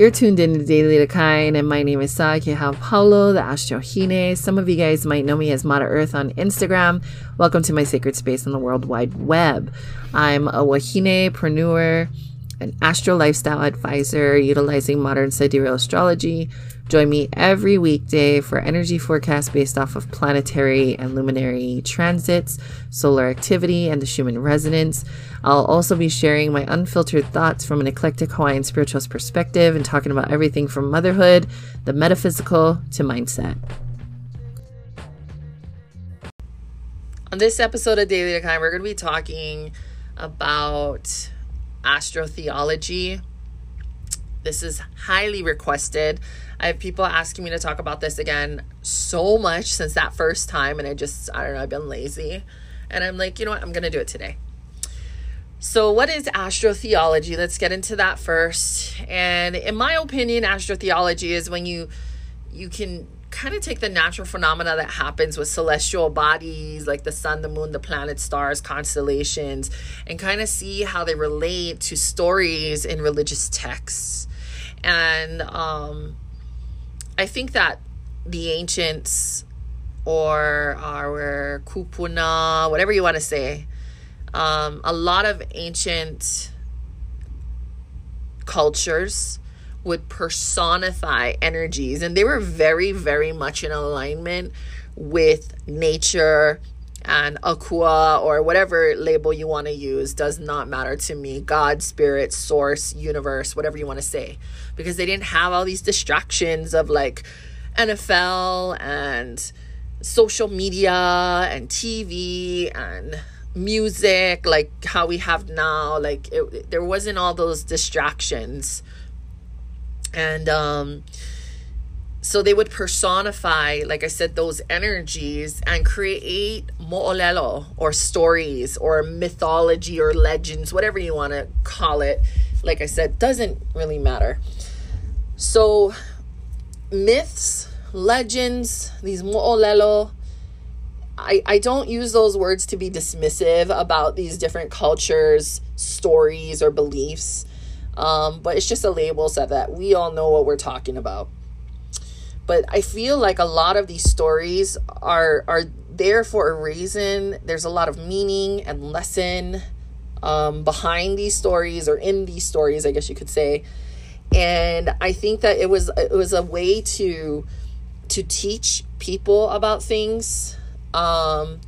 You're tuned in to Daily Decline, and my name is Sakeha Paulo, the Astrohine. Some of you guys might know me as Mata Earth on Instagram. Welcome to my sacred space on the World Wide Web. I'm a Wahine-preneur, an astro lifestyle advisor utilizing modern sidereal astrology. Join me every weekday for energy forecasts based off of planetary and luminary transits, solar activity, and the Schumann resonance. I'll also be sharing my unfiltered thoughts from an eclectic Hawaiian spiritualist perspective and talking about everything from motherhood, the metaphysical, to mindset. On this episode of Daily Decline, we're going to be talking about astrotheology. This is highly requested. I have people asking me to talk about this again so much since that first time, and I just, I don't know, I've been lazy. And I'm like, you know what, I'm going to do it today. So, what is astrotheology? Let's get into that first. And in my opinion, astrotheology is when you you can kind of take the natural phenomena that happens with celestial bodies like the sun, the moon, the planets, stars, constellations, and kind of see how they relate to stories in religious texts. And um, I think that the ancients or our kupuna, whatever you want to say, um, a lot of ancient cultures would personify energies and they were very very much in alignment with nature and Akua or whatever label you want to use. Does not matter to me. God spirit source universe whatever you want to say because they didn't have all these distractions of like nfl and social media and tv and music like how we have now like it, there wasn't all those distractions. And um so they would personify like i said those energies and create mo'olelo or stories or mythology or legends whatever you want to call it. Like i said doesn't really matter so myths legends these mo'olelo I, I don't use those words to be dismissive about these different cultures stories or beliefs um, but it's just a label so that we all know what we're talking about. But I feel like a lot of these stories are are there for a reason. There's a lot of meaning and lesson um, behind these stories or in these stories, I guess you could say. And I think that it was it was a way to to teach people about things um,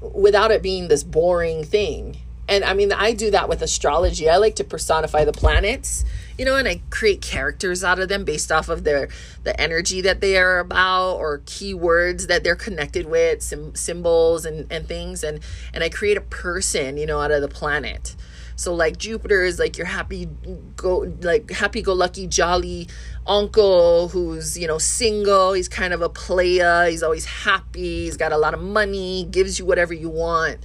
without it being this boring thing and I mean, I do that with astrology. I like to personify the planets, you know, and I create characters out of them based off of their the energy that they are about or keywords that they're connected with, some symbols and and things, and and I create a person, you know, out of the planet. So like Jupiter is like your happy go like happy go lucky jolly uncle who's you know single. He's kind of a player. He's always happy. He's got a lot of money. Gives you whatever you want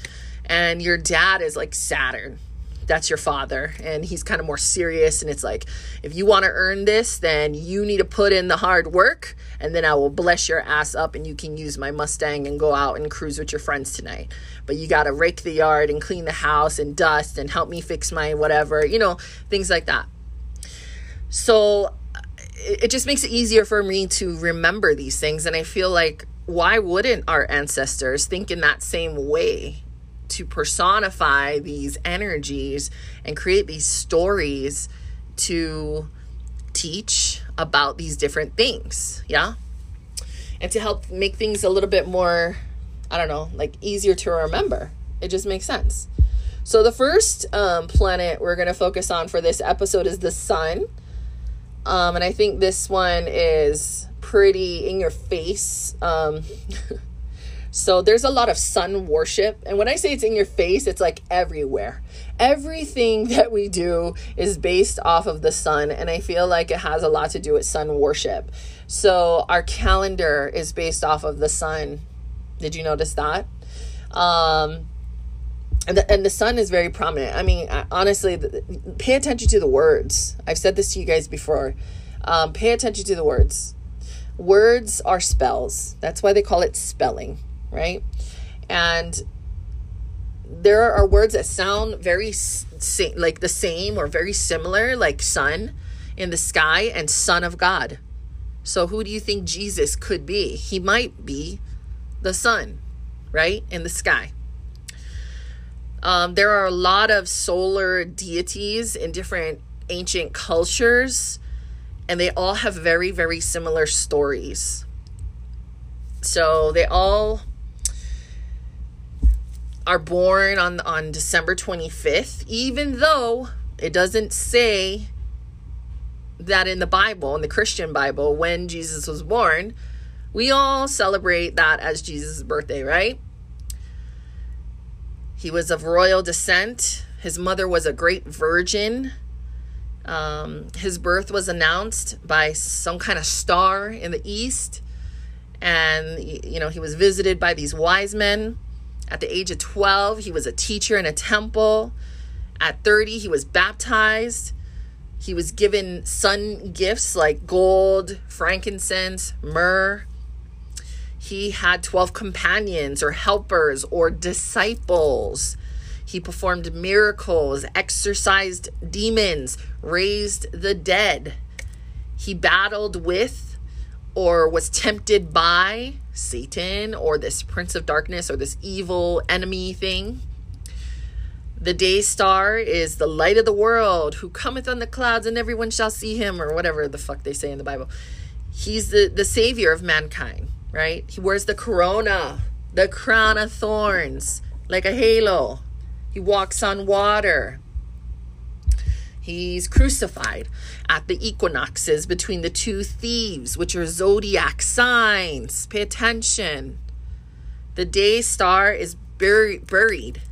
and your dad is like Saturn. That's your father, and he's kind of more serious. And it's like, if you want to earn this, then you need to put in the hard work, and then I will bless your ass up, and you can use my Mustang and go out and cruise with your friends tonight. But you got to rake the yard and clean the house and dust and help me fix my whatever, you know, things like that. So it just makes it easier for me to remember these things. And I feel like, why wouldn't our ancestors think in that same way? To personify these energies and create these stories to teach about these different things. Yeah. And to help make things a little bit more, I don't know, like easier to remember. It just makes sense. So, the first um, planet we're going to focus on for this episode is the sun. Um, and I think this one is pretty in your face. Um, So there's a lot of sun worship. And when I say it's in your face, it's like everywhere. Everything that we do is based off of the sun. And I feel like it has a lot to do with sun worship. So our calendar is based off of the sun. Did you notice that? Um, and the, and the sun is very prominent. I mean, honestly, pay attention to the words. I've said this to you guys before. Um, pay attention to the words. Words are spells. That's why they call it spelling right? And there are words that sound very sa- like the same or very similar, like sun in the sky and Son of God. So, who do you think Jesus could be? He might be the sun, right? In the sky. Um, there are a lot of solar deities in different ancient cultures, and they all have very, very similar stories. So, they all are born on on December 25th, even though it doesn't say that in the Bible, in the Christian Bible, when Jesus was born, we all celebrate that as Jesus' birthday, right? He was of royal descent. His mother was a great virgin. Um, his birth was announced by some kind of star in the east. And, you know, he was visited by these wise men. At the age of 12, he was a teacher in a temple. At 30, he was baptized. He was given sun gifts like gold, frankincense, myrrh. He had 12 companions or helpers or disciples. He performed miracles, exorcised demons, raised the dead. He battled with or was tempted by Satan or this prince of darkness or this evil enemy thing. The day star is the light of the world who cometh on the clouds and everyone shall see him, or whatever the fuck they say in the Bible. He's the, the savior of mankind, right? He wears the corona, the crown of thorns, like a halo. He walks on water. He's crucified at the equinoxes between the two thieves, which are zodiac signs. Pay attention. The day star is buried, buried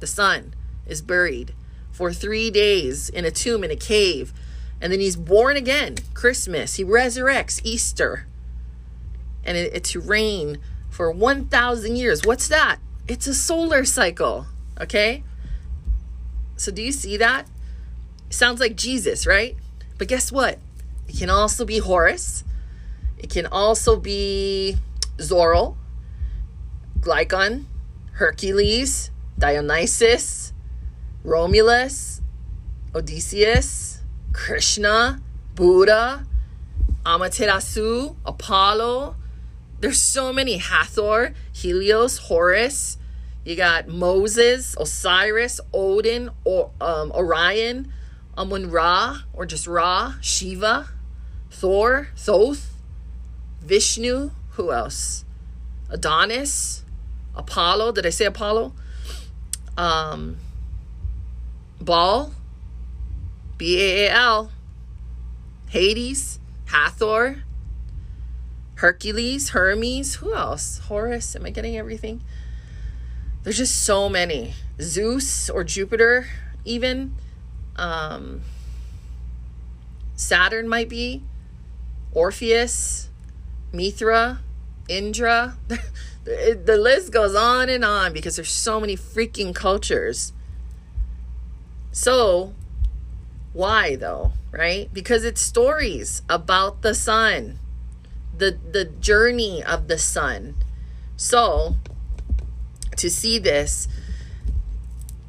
the sun, is buried for three days in a tomb in a cave. And then he's born again, Christmas. He resurrects Easter. And it, it to reign for 1,000 years. What's that? It's a solar cycle. Okay? So do you see that? Sounds like Jesus, right? But guess what? It can also be Horus. It can also be Zorro, Glycon, Hercules, Dionysus, Romulus, Odysseus, Krishna, Buddha, Amaterasu, Apollo. There's so many. Hathor, Helios, Horus. You got Moses, Osiris, Odin, or, um, Orion, Amun Ra, or just Ra, Shiva, Thor, Thoth, Vishnu. Who else? Adonis, Apollo. Did I say Apollo? um, Baal, B A A L, Hades, Hathor, Hercules, Hermes, who else? Horus, am I getting everything? There's just so many. Zeus or Jupiter, even. Um, Saturn might be. Orpheus, Mithra, Indra. the list goes on and on because there's so many freaking cultures. So, why though, right? Because it's stories about the sun, the the journey of the sun. So, to see this,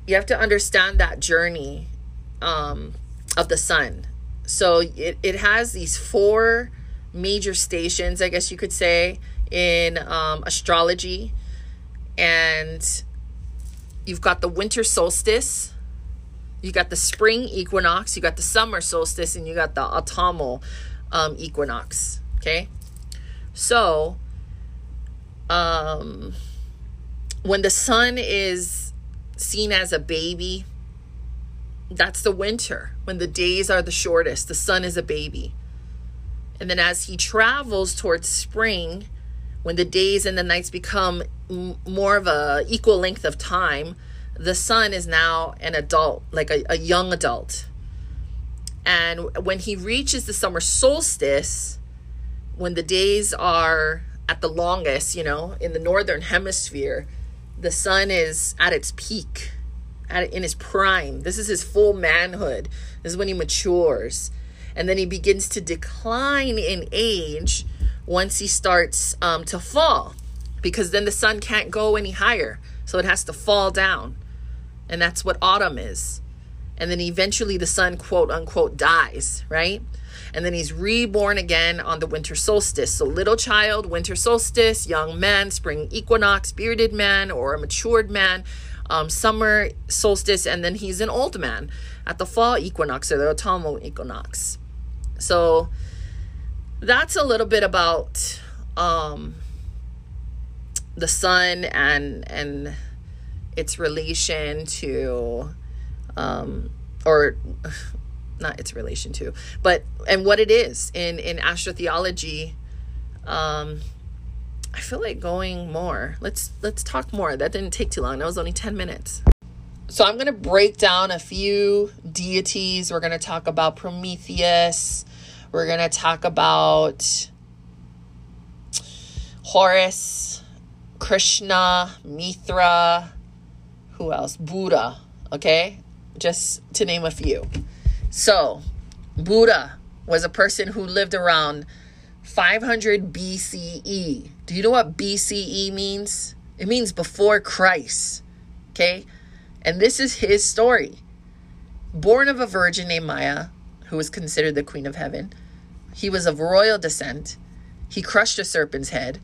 you have to understand that journey um, of the sun. So it, it has these four major stations, I guess you could say, in um, astrology. And you've got the winter solstice, you got the spring equinox, you got the summer solstice, and you got the autumnal um, equinox. Okay. So, um, when the sun is seen as a baby, that's the winter. When the days are the shortest, the sun is a baby. And then as he travels towards spring, when the days and the nights become more of a equal length of time the sun is now an adult like a, a young adult and when he reaches the summer solstice when the days are at the longest you know in the northern hemisphere the sun is at its peak at, in his prime this is his full manhood this is when he matures and then he begins to decline in age once he starts um, to fall because then the sun can't go any higher. So it has to fall down. And that's what autumn is. and then eventually the sun, quote unquote, dies, right? And then he's reborn again on the winter solstice. So, little child, winter solstice, young man, spring equinox, bearded man, or a matured man, um, summer solstice, and then he's an old man at the fall equinox or the autumnal equinox. So, that's a little bit about um, the sun and and its relation to um, or not its relation to, but and what it is in in astrotheology. Um, I feel like going more. Let's let's talk more. That didn't take too long. That was only 10 minutes. So I'm going to break down a few deities. We're going to talk about Prometheus. We're going to talk about Horus, Krishna, Mithra, who else? Buddha, okay? Just to name a few. So, Buddha was a person who lived around 500 BCE. Do you know what BCE means? It means before Christ. Okay? And this is his story. Born of a virgin named Maya, who was considered the queen of heaven, he was of royal descent. He crushed a serpent's head.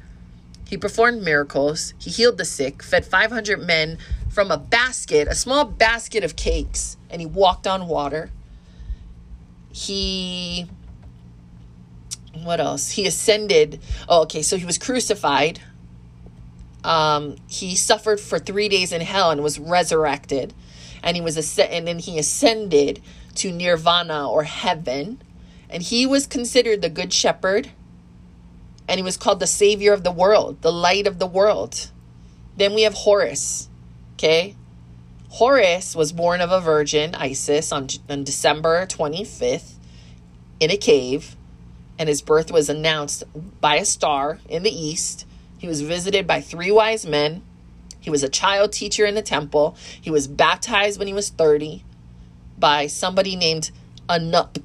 He performed miracles. He healed the sick, fed 500 men from a basket, a small basket of cakes, and he walked on water he what else? He ascended. Oh, okay. So he was crucified. Um, he suffered for three days in hell and was resurrected, and he was asc- and then he ascended to nirvana or heaven, and he was considered the good shepherd, and he was called the savior of the world, the light of the world. Then we have Horus. Okay, Horus was born of a virgin, Isis, on, on December 25th in a cave, and his birth was announced by a star in the east. He was visited by three wise men. He was a child teacher in the temple. He was baptized when he was 30 by somebody named Anup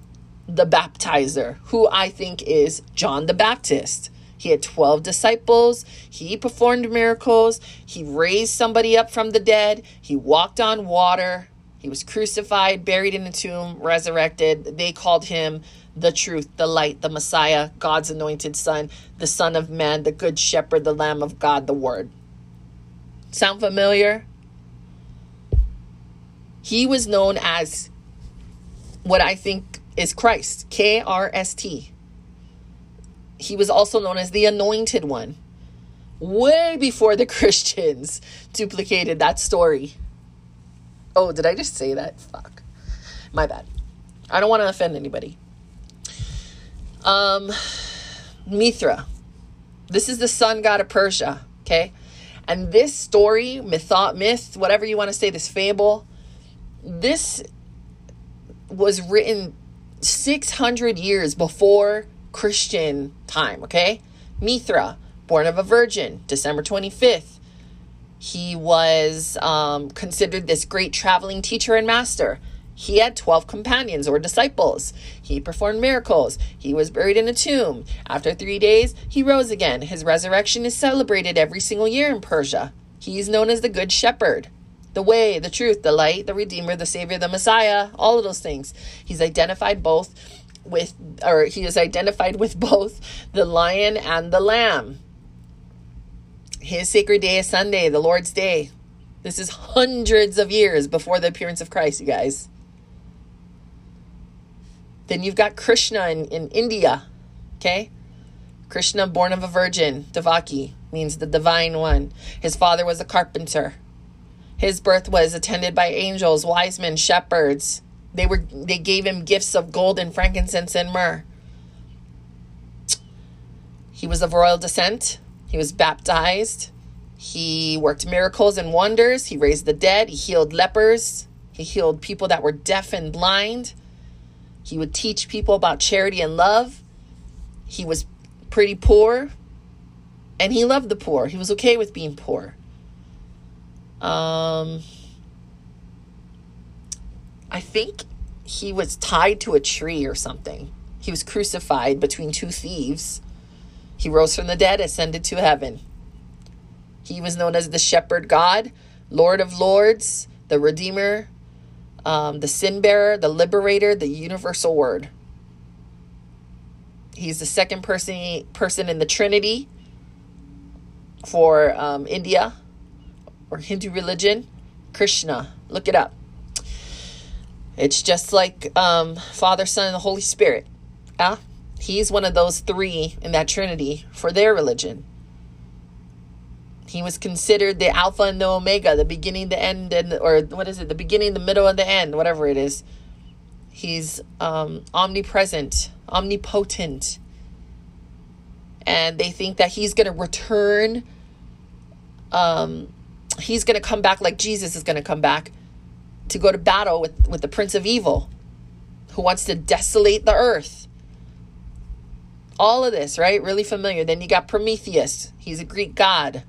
the baptizer, who I think is John the Baptist. He had 12 disciples. He performed miracles. He raised somebody up from the dead. He walked on water. He was crucified, buried in a tomb, resurrected. They called him the truth, the light, the Messiah, God's anointed Son, the Son of Man, the Good Shepherd, the Lamb of God, the Word. Sound familiar? He was known as what I think is Christ, K R S T he was also known as the anointed one way before the Christians duplicated that story. Oh, did I just say that? Fuck. My bad. I don't want to offend anybody. Um Mithra. This is the sun god of Persia, okay? And this story, myth, myth, whatever you want to say, this fable, this was written 600 years before Christian time, okay? Mithra, born of a virgin, December 25th. He was um, considered this great traveling teacher and master. He had 12 companions or disciples. He performed miracles. He was buried in a tomb. After three days, he rose again. His resurrection is celebrated every single year in Persia. He is known as the Good Shepherd, the way, the truth, the light, the Redeemer, the Savior, the Messiah, all of those things. He's identified both with, or he is identified with both the lion and the lamb. His sacred day is Sunday, the Lord's day. This is hundreds of years before the appearance of Christ, you guys. Then you've got Krishna in, in India, okay? Krishna, born of a virgin, Devaki, means the divine one. His father was a carpenter. His birth was attended by angels, wise men, shepherds. They were they gave him gifts of gold and frankincense and myrrh. He was of royal descent. He was baptized. He worked miracles and wonders. He raised the dead. He healed lepers. He healed people that were deaf and blind. He would teach people about charity and love. He was pretty poor and he loved the poor. He was okay with being poor. Um I think he was tied to a tree or something. He was crucified between two thieves. He rose from the dead, ascended to heaven. He was known as the shepherd God, Lord of Lords, the Redeemer, um, the sin bearer, the liberator, the universal word. He's the second person person in the Trinity for um, India or Hindu religion. Krishna, look it up. It's just like um, Father, Son, and the Holy Spirit. Yeah, he's one of those three in that Trinity for their religion. He was considered the Alpha and the Omega, the beginning, the end, and or what is it? The beginning, the middle, and the end, whatever it is. He's um, omnipresent, omnipotent, and they think that he's going to return. Um, he's going to come back like Jesus is going to come back to go to battle with with the prince of evil, who wants to desolate the earth. All of this, right? Really familiar. Then you got Prometheus. He's a Greek god.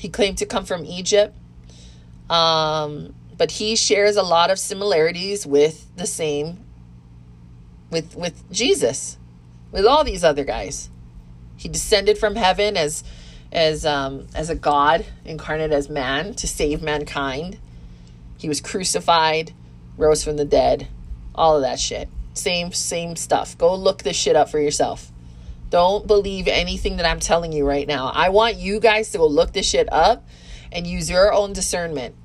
He claimed to come from Egypt. Um, but he shares a lot of similarities with the same with with Jesus, with all these other guys. He descended from heaven as as um, as a God incarnate as man to save mankind. He was crucified, rose from the dead, all of that shit. Same same stuff. Go look this shit up for yourself. Don't believe anything that I'm telling you right now. I want you guys to go look this shit up and use your own discernment.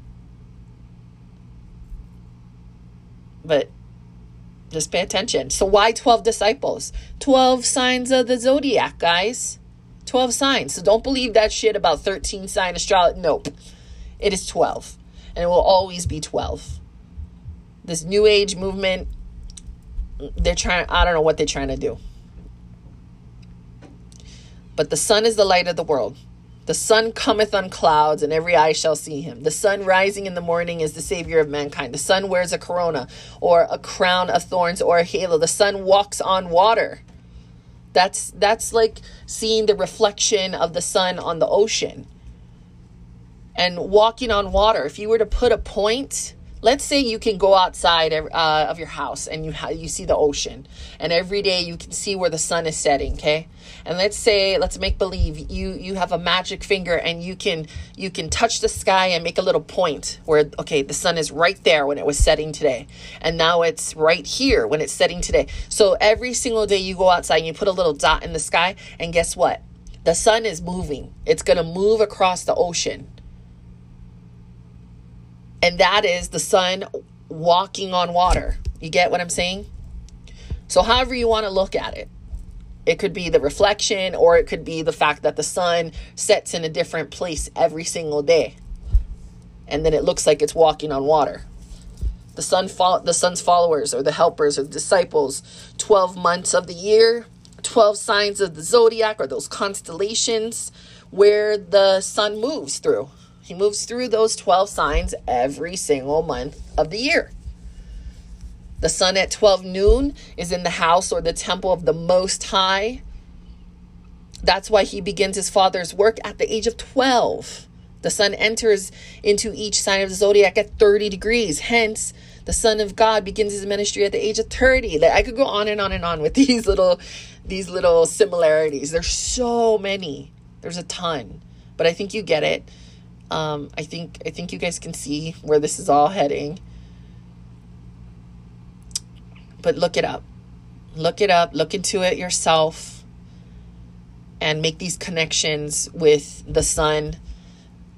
But just pay attention. So, why 12 disciples? 12 signs of the zodiac, guys. 12 signs. So, don't believe that shit about 13 sign astrology. Nope. It is 12. And it will always be 12. This new age movement, they're trying, I don't know what they're trying to do. But the sun is the light of the world. The sun cometh on clouds, and every eye shall see him. The sun rising in the morning is the Savior of mankind. The sun wears a corona, or a crown of thorns, or a halo. The sun walks on water. That's that's like seeing the reflection of the sun on the ocean. And walking on water. If you were to put a point let's say you can go outside uh, of your house and you ha- you see the ocean and every day you can see where the sun is setting okay? And let's say let's make believe you you have a magic finger and you can you can touch the sky and make a little point where okay the sun is right there when it was setting today and now it's right here when it's setting today. So every single day you go outside and you put a little dot in the sky and guess what? The sun is moving. It's going to move across the ocean and that is the sun walking on water. You get what I'm saying? So, however you want to look at it, it could be the reflection or it could be the fact that the sun sets in a different place every single day. And then it looks like it's walking on water. The sun fo- the sun's followers or the helpers or the disciples, 12 months of the year, 12 signs of the zodiac or those constellations where the sun moves through. He moves through those 12 signs every single month of the year. The sun at 12 noon is in the house or the temple of the Most High. That's why he begins his father's work at the age of 12. The sun enters into each sign of the zodiac at 30 degrees. Hence, the Son of God begins his ministry at the age of 30. Like I could go on and on and on with these little these little similarities. There's so many. There's a ton. But I think you get it. Um, I think I think you guys can see where this is all heading. But look it up. Look it up, look into it yourself and make these connections with the sun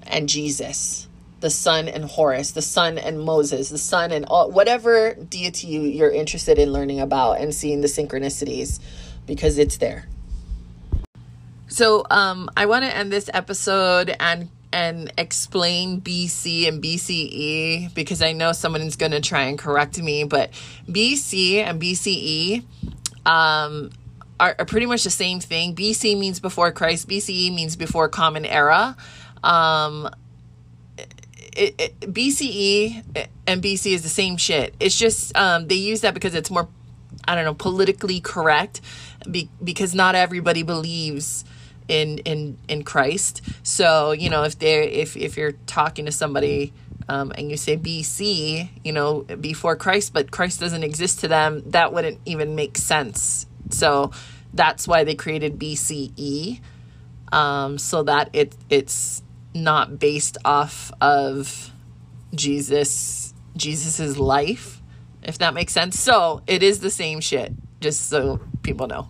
and Jesus, the sun and Horus, the sun and Moses, the sun and all, whatever deity you're interested in learning about and seeing the synchronicities because it's there. So, um, I want to end this episode and and explain BC and BCE because I know someone's going to try and correct me, but BC and BCE um, are, are, pretty much the same thing. BC means before Christ, BCE means before Common Era. Um, it, it, BCE and BC is the same shit. It's just um, they use that because it's more, I don't know, politically correct be, because not everybody believes in in in Christ. So you know if they if if you're talking to somebody um, and you say BC, you know before Christ, but Christ doesn't exist to them, that wouldn't even make sense. So that's why they created BCE, um, so that it it's not based off of Jesus Jesus's life, if that makes sense. So it is the same shit, just so people know.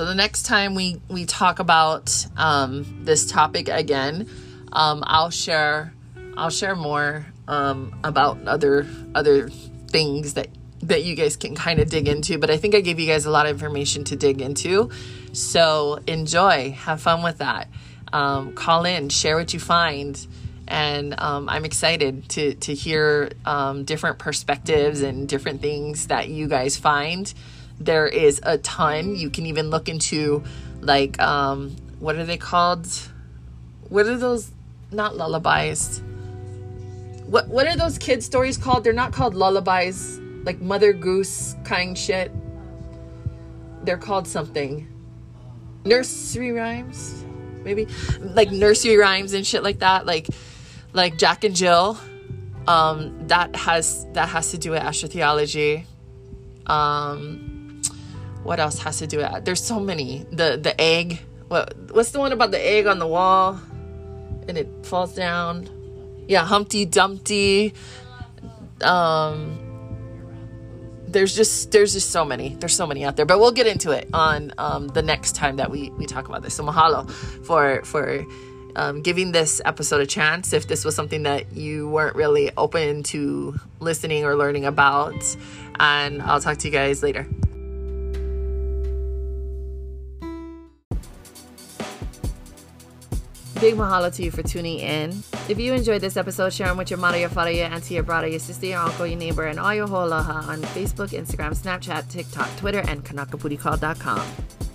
So the next time we we talk about um, this topic again, um, I'll share I'll share more um, about other other things that that you guys can kind of dig into. But I think I gave you guys a lot of information to dig into. So enjoy, have fun with that. Um, call in, share what you find. And um, I'm excited to, to hear um, different perspectives and different things that you guys find there is a ton. You can even look into like um what are they called? What are those not lullabies? What what are those kid stories called? They're not called lullabies, like Mother Goose kind shit. They're called something. Nursery rhymes, maybe like nursery rhymes and shit like that. Like like Jack and Jill. Um, that has that has to do with astrotheology. Um, what else has to do it? There's so many. The the egg. What what's the one about the egg on the wall and it falls down? Yeah, Humpty Dumpty. Um there's just there's just so many there's so many out there but we'll get into it on um, the next time that we we talk about this so mahalo for for um, giving this episode a chance if this was something that you weren't really open to listening or learning about and i'll talk to you guys later Big mahalo to you for tuning in. If you enjoyed this episode, share them with your mother, your father, your auntie, your brother, your sister, your uncle, your neighbor, and all your whole on Facebook, Instagram, Snapchat, TikTok, Twitter, and KanakaPudiCall.com.